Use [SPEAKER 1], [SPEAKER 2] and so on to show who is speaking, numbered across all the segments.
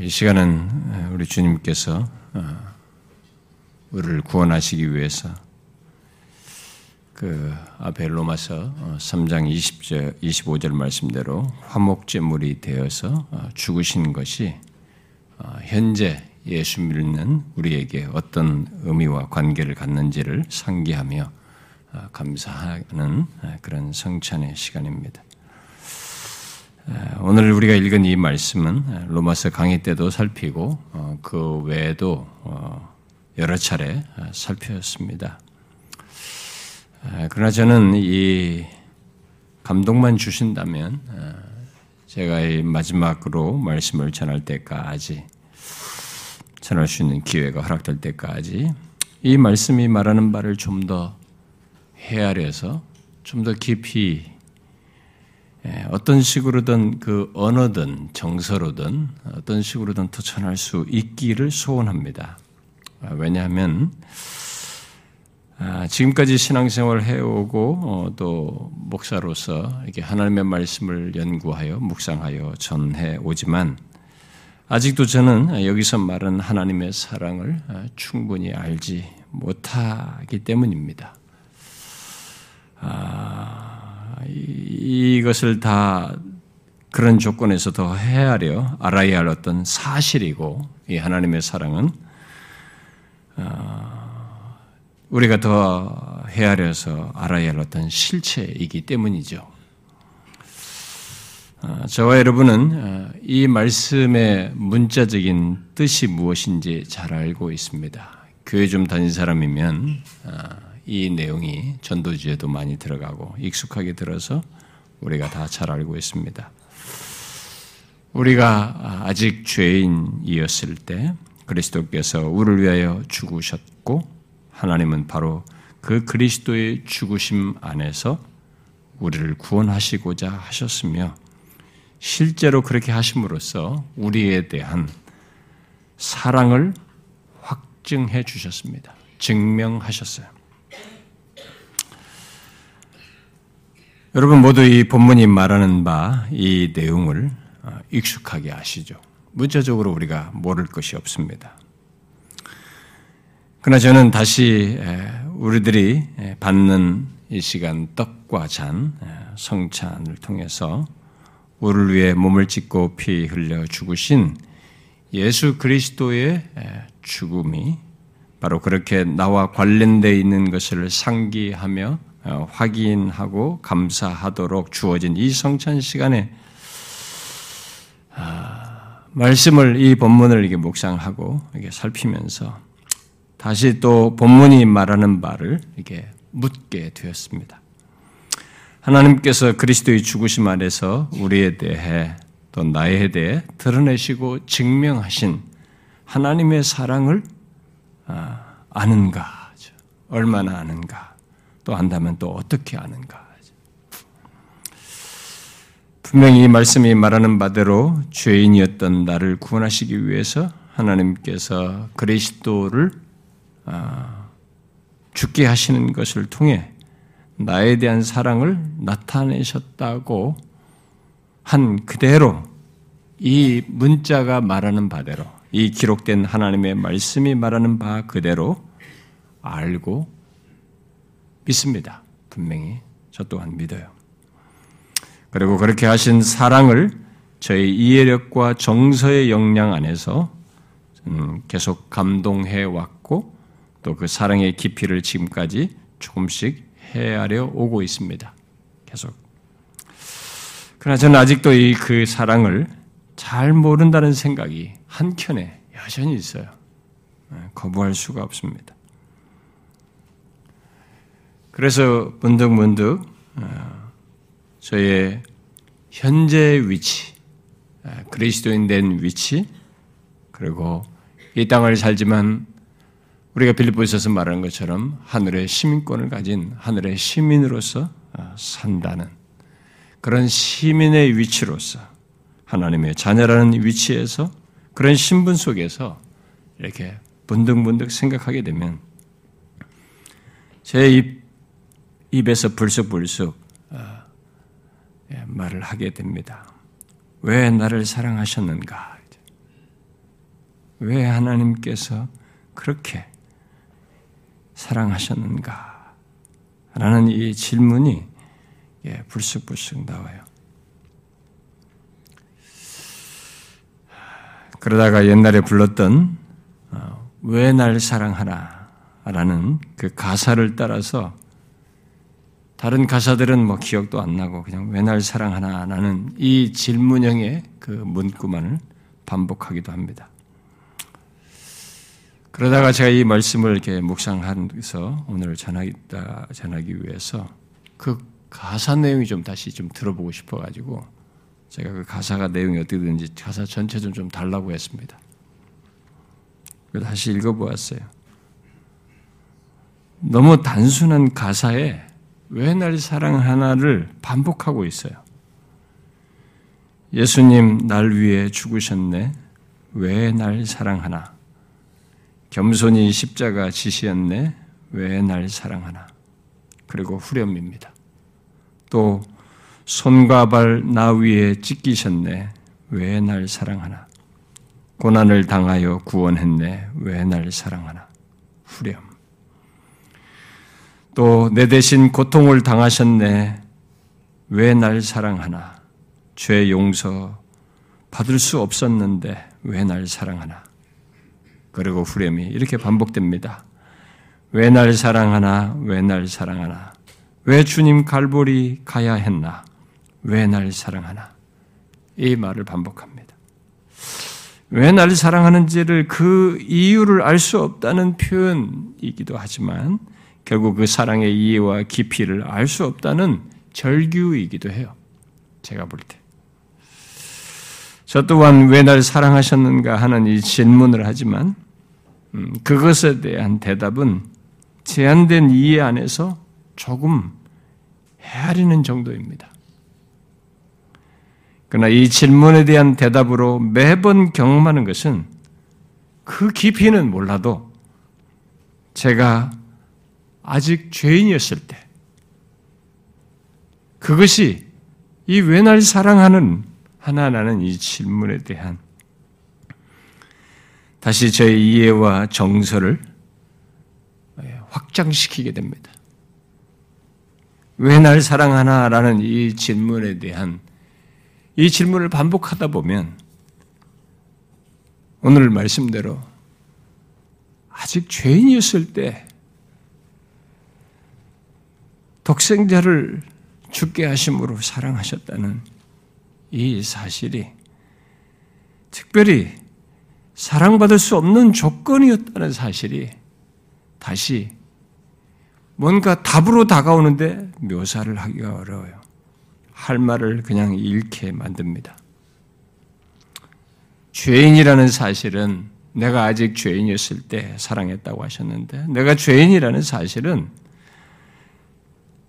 [SPEAKER 1] 이 시간은 우리 주님께서 우리를 구원하시기 위해서 그 앞에 로마서 3장 20절, 25절 말씀대로 화목제물이 되어서 죽으신 것이 현재 예수 믿는 우리에게 어떤 의미와 관계를 갖는지를 상기하며 감사하는 그런 성찬의 시간입니다. 오늘 우리가 읽은 이 말씀은 로마서 강의 때도 살피고 어, 그 외에도 어, 여러 차례 살펴봤습니다. 그러나 저는 이 감동만 주신다면 제가 이 마지막으로 말씀을 전할 때까지 전할 수 있는 기회가 허락될 때까지 이 말씀이 말하는 바를 좀 더 헤아려서 좀 더 깊이 예, 어떤 식으로든 그 언어든 정서로든 어떤 식으로든 도전할 수 있기를 소원합니다. 아, 왜냐하면 아, 지금까지 신앙생활을 해오고 어, 또 목사로서 이렇게 하나님의 말씀을 연구하여 묵상하여 전해 오지만 아직도 저는 여기서 말한 하나님의 사랑을 아, 충분히 알지 못하기 때문입니다. 이것을 다 그런 조건에서 더 헤아려 알아야 할 어떤 사실이고 이 하나님의 사랑은 어, 우리가 더 헤아려서 알아야 할 어떤 실체이기 때문이죠. 어, 저와 여러분은 어, 이 말씀의 문자적인 뜻이 무엇인지 잘 알고 있습니다. 교회 좀 다닌 사람이면 이 내용이 전도지에도 많이 들어가고 익숙하게 들어서 우리가 다 잘 알고 있습니다. 우리가 아직 죄인이었을 때 그리스도께서 우리를 위하여 죽으셨고 하나님은 바로 그 그리스도의 죽으심 안에서 우리를 구원하시고자 하셨으며 실제로 그렇게 하심으로써 우리에 대한 사랑을 확증해 주셨습니다. 증명하셨어요. 여러분 모두 이 본문이 말하는 바 이 내용을 어, 익숙하게 아시죠? 문자적으로 우리가 모를 것이 없습니다. 그러나 저는 다시 우리들이 받는 이 시간 떡과 잔 성찬을 통해서 우리를 위해 몸을 찢고 피 흘려 죽으신 예수 그리스도의 죽음이 바로 그렇게 나와 관련되어 있는 것을 상기하며 어, 확인하고 감사하도록 주어진 이 성찬 시간에 아, 말씀을 이 본문을 이게 묵상하고 이게 살피면서 다시 또 본문이 말하는 바를 이게 묻게 되었습니다. 하나님께서 그리스도의 죽으심 안에서 우리에 대해 또 나에 대해 드러내시고 증명하신 하나님의 사랑을 아, 아는가? 얼마나 아는가? 또 안다면 또 어떻게 아는가? 분명히 이 말씀이 말하는 바대로 죄인이었던 나를 구원하시기 위해서 하나님께서 그리스도를 아, 죽게 하시는 것을 통해 나에 대한 사랑을 나타내셨다고 한 그대로 이 문자가 말하는 바대로 이 기록된 하나님의 말씀이 말하는 바 그대로 알고 믿습니다. 분명히 저 또한 믿어요. 그리고 그렇게 하신 사랑을 저의 이해력과 정서의 역량 안에서 음, 계속 감동해 왔고 또 그 사랑의 깊이를 지금까지 조금씩 헤아려 오고 있습니다. 계속. 그러나 저는 아직도 이 그 사랑을 잘 모른다는 생각이 한켠에 여전히 있어요. 네, 거부할 수가 없습니다. 그래서 문득문득 어, 저의 현재 위치, 어, 그리스도인 된 위치, 그리고 이 땅을 살지만 우리가 빌립보에서 말하는 것처럼 하늘의 시민권을 가진 하늘의 시민으로서 어, 산다는 그런 시민의 위치로서 하나님의 자녀라는 위치에서 그런 신분 속에서 이렇게 문득문득 생각하게 되면 제 입 에서 불쑥불쑥 어, 예, 말을 하게 됩니다. 왜 나를 사랑하셨는가? 왜 하나님께서 그렇게 사랑하셨는가? 라는 이 질문이 예, 불쑥불쑥 나와요. 그러다가 옛날에 불렀던 어, 왜날 사랑하나 라는 그 가사를 따라서 다른 가사들은 뭐 기억도 안 나고 그냥 왜 날 사랑하나 라는 이 질문형의 그 문구만을 반복하기도 합니다. 그러다가 제가 이 말씀을 이렇게 묵상하면서 오늘 전하기, 전하기 위해서 그 가사 내용이 좀 다시 좀 들어보고 싶어가지고 제가 그 가사가 내용이 어떻게 되는지 가사 전체 좀, 좀 달라고 했습니다. 다시 읽어보았어요. 너무 단순한 가사에 왜 날 사랑하나를 반복하고 있어요. 예수님 날 위해 죽으셨네. 왜 날 사랑하나? 겸손히 십자가 지시었네. 왜 날 사랑하나? 그리고 후렴입니다. 또 손과 발 나 위에 찢기셨네. 왜 날 사랑하나? 고난을 당하여 구원했네. 왜 날 사랑하나? 후렴. 또 내 대신 고통을 당하셨네. 왜 날 사랑하나? 죄 용서 받을 수 없었는데 왜 날 사랑하나? 그리고 후렴이 이렇게 반복됩니다. 왜 날 사랑하나? 왜 날 사랑하나? 왜 주님 갈보리 가야 했나? 왜 날 사랑하나? 이 말을 반복합니다. 왜 날 사랑하는지를 그 이유를 알 수 없다는 표현이기도 하지만 결국 그 사랑의 이해와 깊이를 알 수 없다는 절규이기도 해요. 제가 볼 때. 저 또한 왜 날 사랑하셨는가 하는 이 질문을 하지만 음, 그것에 대한 대답은 제한된 이해 안에서 조금 헤아리는 정도입니다. 그러나 이 질문에 대한 대답으로 매번 경험하는 것은 그 깊이는 몰라도 제가 아직 죄인이었을 때 그것이 이 왜 날 사랑하는 하나라는 이 질문에 대한 다시 저의 이해와 정서를 확장시키게 됩니다. 왜 날 사랑하나라는 이 질문에 대한 이 질문을 반복하다 보면 오늘 말씀대로 아직 죄인이었을 때 독생자를 죽게 하심으로 사랑하셨다는 이 사실이 특별히 사랑받을 수 없는 조건이었다는 사실이 다시 뭔가 답으로 다가오는데 묘사를 하기가 어려워요. 할 말을 그냥 잃게 만듭니다. 죄인이라는 사실은 내가 아직 죄인이었을 때 사랑했다고 하셨는데 내가 죄인이라는 사실은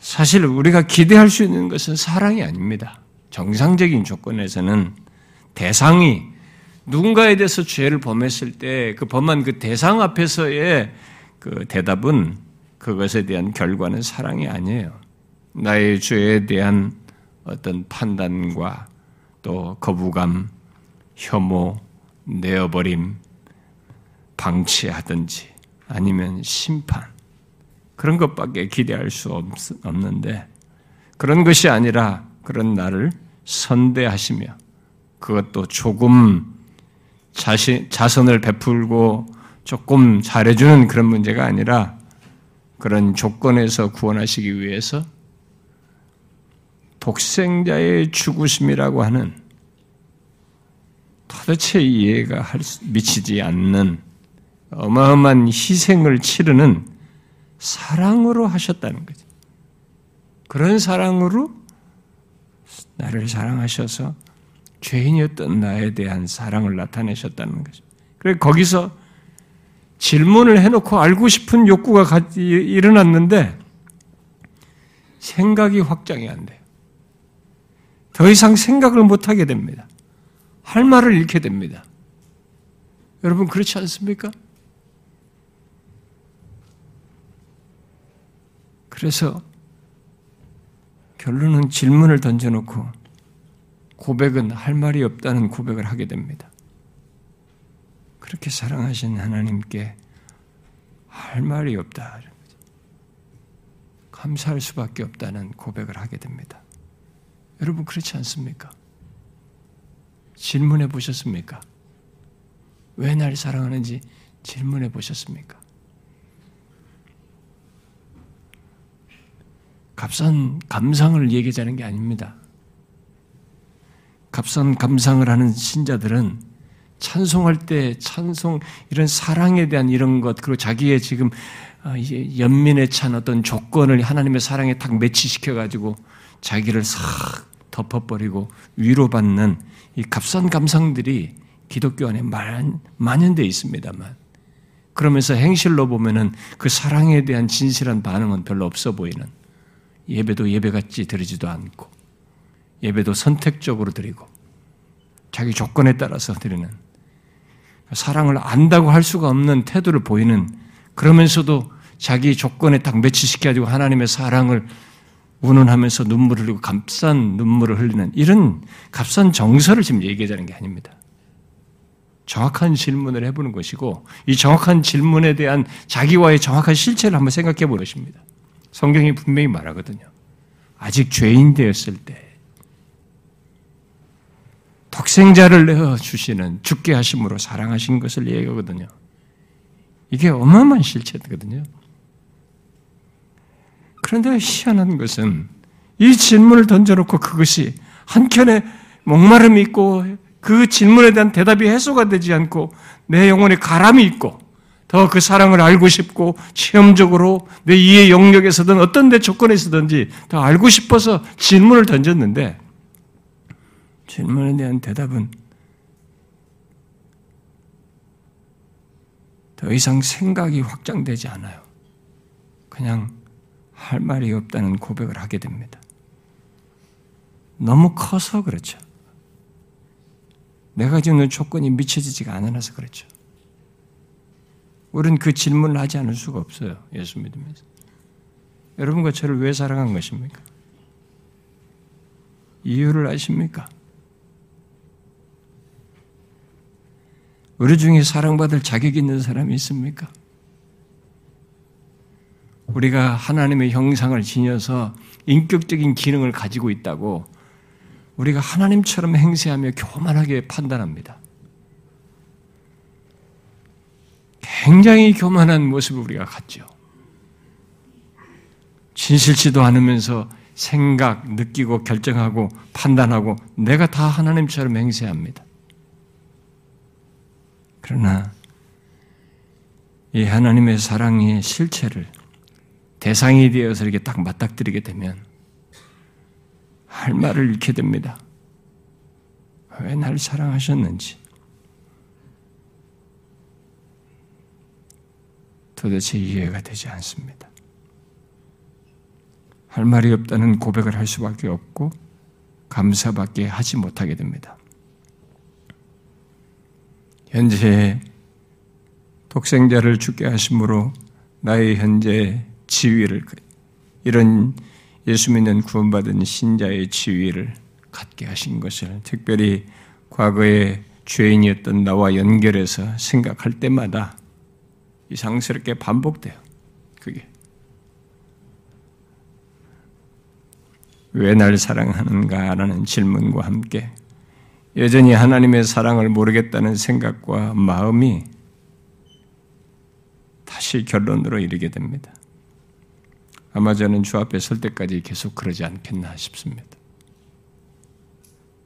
[SPEAKER 1] 사실 우리가 기대할 수 있는 것은 사랑이 아닙니다. 정상적인 조건에서는 대상이 누군가에 대해서 죄를 범했을 때 그 범한 그 대상 앞에서의 그 대답은 그것에 대한 결과는 사랑이 아니에요. 나의 죄에 대한 어떤 판단과 또 거부감, 혐오, 내어버림, 방치하든지 아니면 심판 그런 것밖에 기대할 수 없는데 그런 것이 아니라 그런 나를 선대하시며 그것도 조금 자신, 자선을 베풀고 조금 잘해주는 그런 문제가 아니라 그런 조건에서 구원하시기 위해서 독생자의 죽으심이라고 하는 도대체 이해가 미치지 않는 어마어마한 희생을 치르는 사랑으로 하셨다는 거죠. 그런 사랑으로 나를 사랑하셔서 죄인이었던 나에 대한 사랑을 나타내셨다는 거죠. 그래 거기서 질문을 해놓고 알고 싶은 욕구가 일어났는데 생각이 확장이 안 돼요. 더 이상 생각을 못하게 됩니다. 할 말을 잃게 됩니다. 여러분, 그렇지 않습니까? 그래서 결론은 질문을 던져놓고 고백은 할 말이 없다는 고백을 하게 됩니다. 그렇게 사랑하신 하나님께 할 말이 없다. 감사할 수밖에 없다는 고백을 하게 됩니다. 여러분 그렇지 않습니까? 질문해 보셨습니까? 왜 날 사랑하는지 질문해 보셨습니까? 값싼 감상을 얘기하자는 게 아닙니다. 값싼 감상을 하는 신자들은 찬송할 때 찬송 이런 사랑에 대한 이런 것 그리고 자기의 지금 어, 연민에 찬 어떤 조건을 하나님의 사랑에 탁 매치시켜 가지고 자기를 싹 덮어버리고 위로받는 이 값싼 감상들이 기독교 안에 만연되어 있습니다만 그러면서 행실로 보면은 그 사랑에 대한 진실한 반응은 별로 없어 보이는 예배도 예배같이 드리지도 않고 예배도 선택적으로 드리고 자기 조건에 따라서 드리는 사랑을 안다고 할 수가 없는 태도를 보이는 그러면서도 자기 조건에 딱 매치시켜가지고 하나님의 사랑을 운운하면서 눈물을 흘리고 값싼 눈물을 흘리는 이런 값싼 정서를 지금 얘기하자는 게 아닙니다. 정확한 질문을 해보는 것이고 이 정확한 질문에 대한 자기와의 정확한 실체를 한번 생각해 보십니다. 성경이 분명히 말하거든요. 아직 죄인 되었을 때 독생자를 내어 주시는 죽게 하심으로 사랑하신 것을 얘기하거든요. 이게 어마어마한 실체거든요. 그런데 희한한 것은 이 질문을 던져놓고 그것이 한켠에 목마름이 있고 그 질문에 대한 대답이 해소가 되지 않고 내 영혼에 가람이 있고 더 그 사랑을 알고 싶고 체험적으로 내 이해 영역에서든 어떤 데 조건에서든지 더 알고 싶어서 질문을 던졌는데 질문에 대한 대답은 더 이상 생각이 확장되지 않아요. 그냥 할 말이 없다는 고백을 하게 됩니다. 너무 커서 그렇죠. 내가 주는 조건이 미쳐지지가 않아서 그렇죠. 우리는 그 질문을 하지 않을 수가 없어요. 예수 믿으면서. 여러분과 저를 왜 사랑한 것입니까? 이유를 아십니까? 우리 중에 사랑받을 자격 있는 사람이 있습니까? 우리가 하나님의 형상을 지녀서 인격적인 기능을 가지고 있다고 우리가 하나님처럼 행세하며 교만하게 판단합니다. 굉장히 교만한 모습을 우리가 갖죠. 진실치도 않으면서 생각, 느끼고 결정하고 판단하고 내가 다 하나님처럼 행세합니다. 그러나 이 하나님의 사랑의 실체를 대상이 되어서 이렇게 딱 맞닥뜨리게 되면 할 말을 잃게 됩니다. 왜 날 사랑하셨는지 도대체 이해가 되지 않습니다. 할 말이 없다는 고백을 할 수밖에 없고 감사밖에 하지 못하게 됩니다. 현재 독생자를 죽게 하심으로 나의 현재 지위를 이런 예수 믿는 구원받은 신자의 지위를 갖게 하신 것을 특별히 과거의 죄인이었던 나와 연결해서 생각할 때마다 이상스럽게 반복돼요. 그게. 왜 날 사랑하는가라는 질문과 함께 여전히 하나님의 사랑을 모르겠다는 생각과 마음이 다시 결론으로 이르게 됩니다. 아마 저는 주 앞에 설 때까지 계속 그러지 않겠나 싶습니다.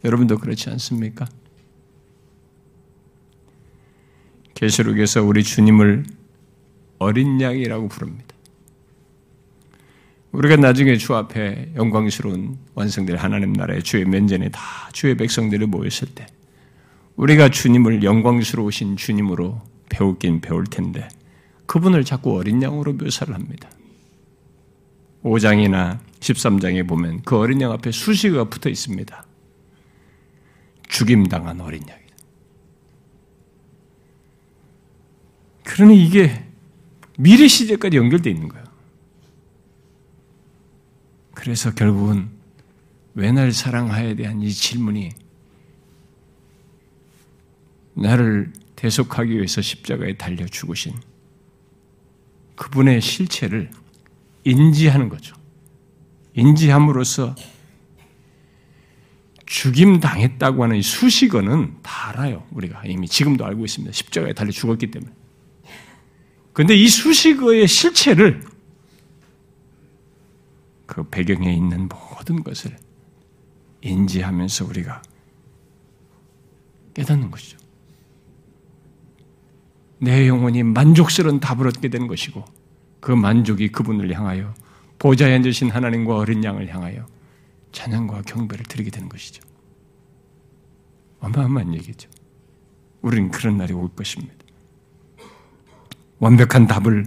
[SPEAKER 1] 여러분도 그렇지 않습니까? 계시록에서 우리 주님을 어린 양이라고 부릅니다. 우리가 나중에 주 앞에 영광스러운 완성될 하나님 나라의 주의 면전에 다 주의 백성들이 모였을 때 우리가 주님을 영광스러우신 주님으로 배우긴 배울 텐데 그분을 자꾸 어린 양으로 묘사를 합니다. 5장이나 13장에 보면 그 어린 양 앞에 수식어가 붙어 있습니다. 죽임당한 어린 양이다. 그러니 이게 미래 시대까지 연결되어 있는 거예요. 그래서 결국은 왜 날 사랑하에 대한 이 질문이 나를 대속하기 위해서 십자가에 달려 죽으신 그분의 실체를 인지하는 거죠. 인지함으로써 죽임 당했다고 하는 수식어는 다 알아요. 우리가 이미 지금도 알고 있습니다. 십자가에 달려 죽었기 때문에. 그런데 이 수식어의 실체를 그 배경에 있는 모든 것을 인지하면서 우리가 깨닫는 것이죠. 내 영혼이 만족스러운 답을 얻게 되는 것이고 그 만족이 그분을 향하여 보좌에 앉으신 하나님과 어린 양을 향하여 찬양과 경배를 드리게 되는 것이죠. 어마어마한 얘기죠. 우리는 그런 날이 올 것입니다. 완벽한 답을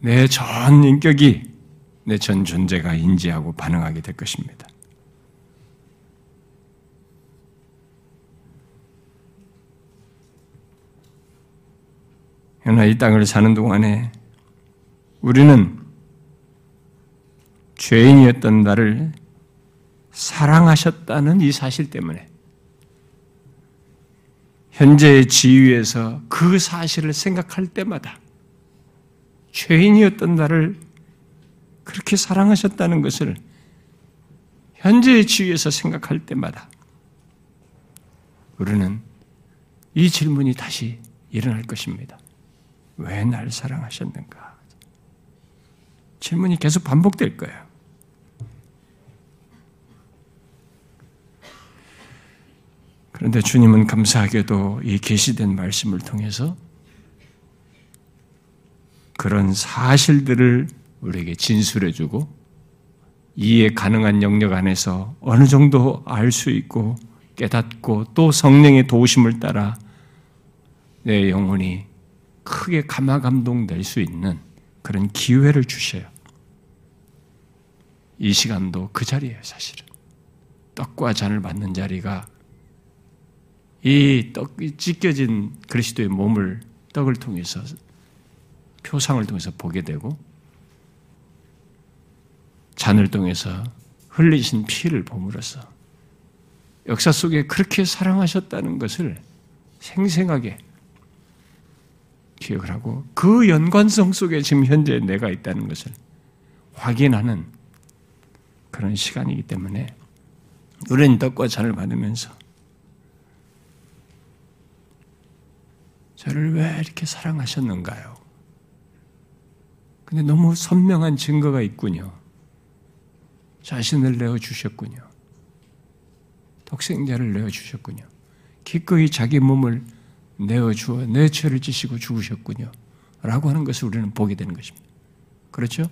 [SPEAKER 1] 내 전 인격이 내 전 존재가 인지하고 반응하게 될 것입니다. 그러나 이 땅을 사는 동안에 우리는 죄인이었던 나를 사랑하셨다는 이 사실 때문에 현재의 지위에서 그 사실을 생각할 때마다 죄인이었던 나를 그렇게 사랑하셨다는 것을 현재의 지위에서 생각할 때마다 우리는 이 질문이 다시 일어날 것입니다. 왜 날 사랑하셨는가? 질문이 계속 반복될 거예요. 그런데 주님은 감사하게도 이 계시된 말씀을 통해서 그런 사실들을 우리에게 진술해주고 이해 가능한 영역 안에서 어느 정도 알 수 있고 깨닫고 또 성령의 도우심을 따라 내 영혼이 크게 감화 감동될 수 있는 그런 기회를 주셔요. 이 시간도 그 자리예요, 사실은. 떡과 잔을 받는 자리가 이 떡이 찢겨진 그리스도의 몸을 떡을 통해서 표상을 통해서 보게 되고 잔을 통해서 흘리신 피를 보므로써 역사 속에 그렇게 사랑하셨다는 것을 생생하게 기억을 하고 그 연관성 속에 지금 현재 내가 있다는 것을 확인하는 그런 시간이기 때문에 우리는 떡과 잔을 받으면서 저를 왜 이렇게 사랑하셨는가요? 근데 너무 선명한 증거가 있군요. 자신을 내어주셨군요. 독생자를 내어주셨군요. 기꺼이 자기 몸을 내어주어 내 죄를 지시고 죽으셨군요. 라고 하는 것을 우리는 보게 되는 것입니다. 그렇죠?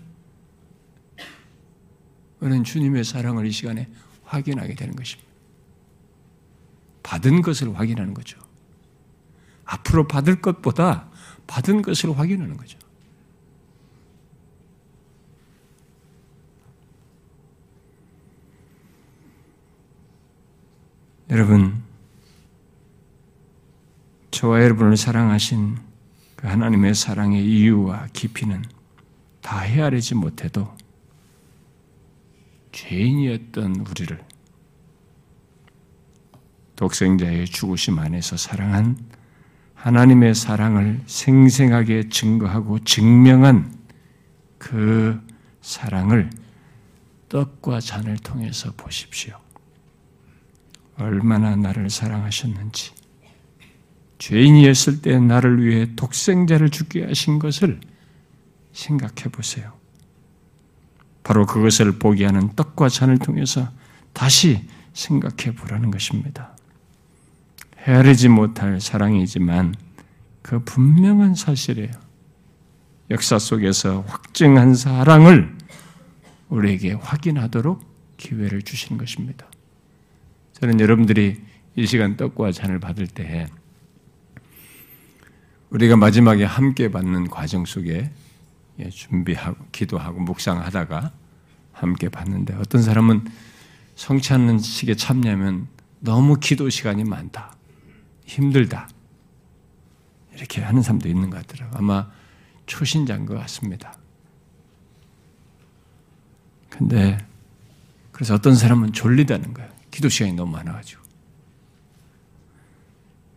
[SPEAKER 1] 우리는 주님의 사랑을 이 시간에 확인하게 되는 것입니다. 받은 것을 확인하는 거죠. 앞으로 받을 것보다 받은 것을 확인하는 거죠. 여러분, 저와 여러분을 사랑하신 그 하나님의 사랑의 이유와 깊이는 다 헤아리지 못해도 죄인이었던 우리를 독생자의 죽으심 안에서 사랑한 하나님의 사랑을 생생하게 증거하고 증명한 그 사랑을 떡과 잔을 통해서 보십시오. 얼마나 나를 사랑하셨는지, 죄인이었을 때 나를 위해 독생자를 죽게 하신 것을 생각해 보세요. 바로 그것을 보게 하는 떡과 잔을 통해서 다시 생각해 보라는 것입니다. 헤아리지 못할 사랑이지만 그 분명한 사실이에요. 역사 속에서 확증한 사랑을 우리에게 확인하도록 기회를 주시는 것입니다. 저는 여러분들이 이 시간 떡과 잔을 받을 때 우리가 마지막에 함께 받는 과정 속에 준비하고 기도하고 묵상하다가 함께 받는데 어떤 사람은 성취하는 식에 참여하면 너무 기도 시간이 많다. 힘들다. 이렇게 하는 사람도 있는 것 같더라고요. 아마 초신자인 것 같습니다. 근데, 그래서 어떤 사람은 졸리다는 거예요. 기도 시간이 너무 많아가지고.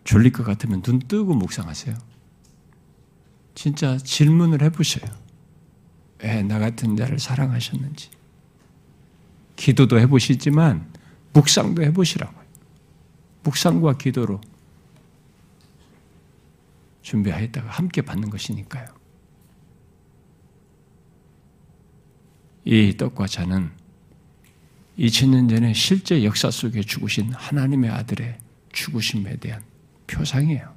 [SPEAKER 1] 졸릴 것 같으면 눈 뜨고 묵상하세요. 진짜 질문을 해보셔요. 왜 나 같은 자를 사랑하셨는지. 기도도 해보시지만 묵상도 해보시라고요. 묵상과 기도로 준비하였다가 함께 받는 것이니까요. 이 떡과 잔은 2000년 전에 실제 역사 속에 죽으신 하나님의 아들의 죽으심에 대한 표상이에요.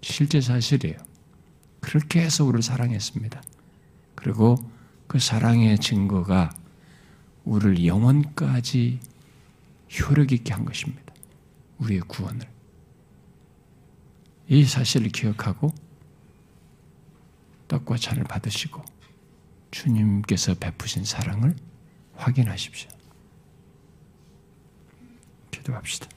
[SPEAKER 1] 실제 사실이에요. 그렇게 해서 우리를 사랑했습니다. 그리고 그 사랑의 증거가 우리를 영원까지 효력 있게 한 것입니다. 우리의 구원을. 이 사실을 기억하고 떡과 잔을 받으시고 주님께서 베푸신 사랑을 확인하십시오. 기도합시다.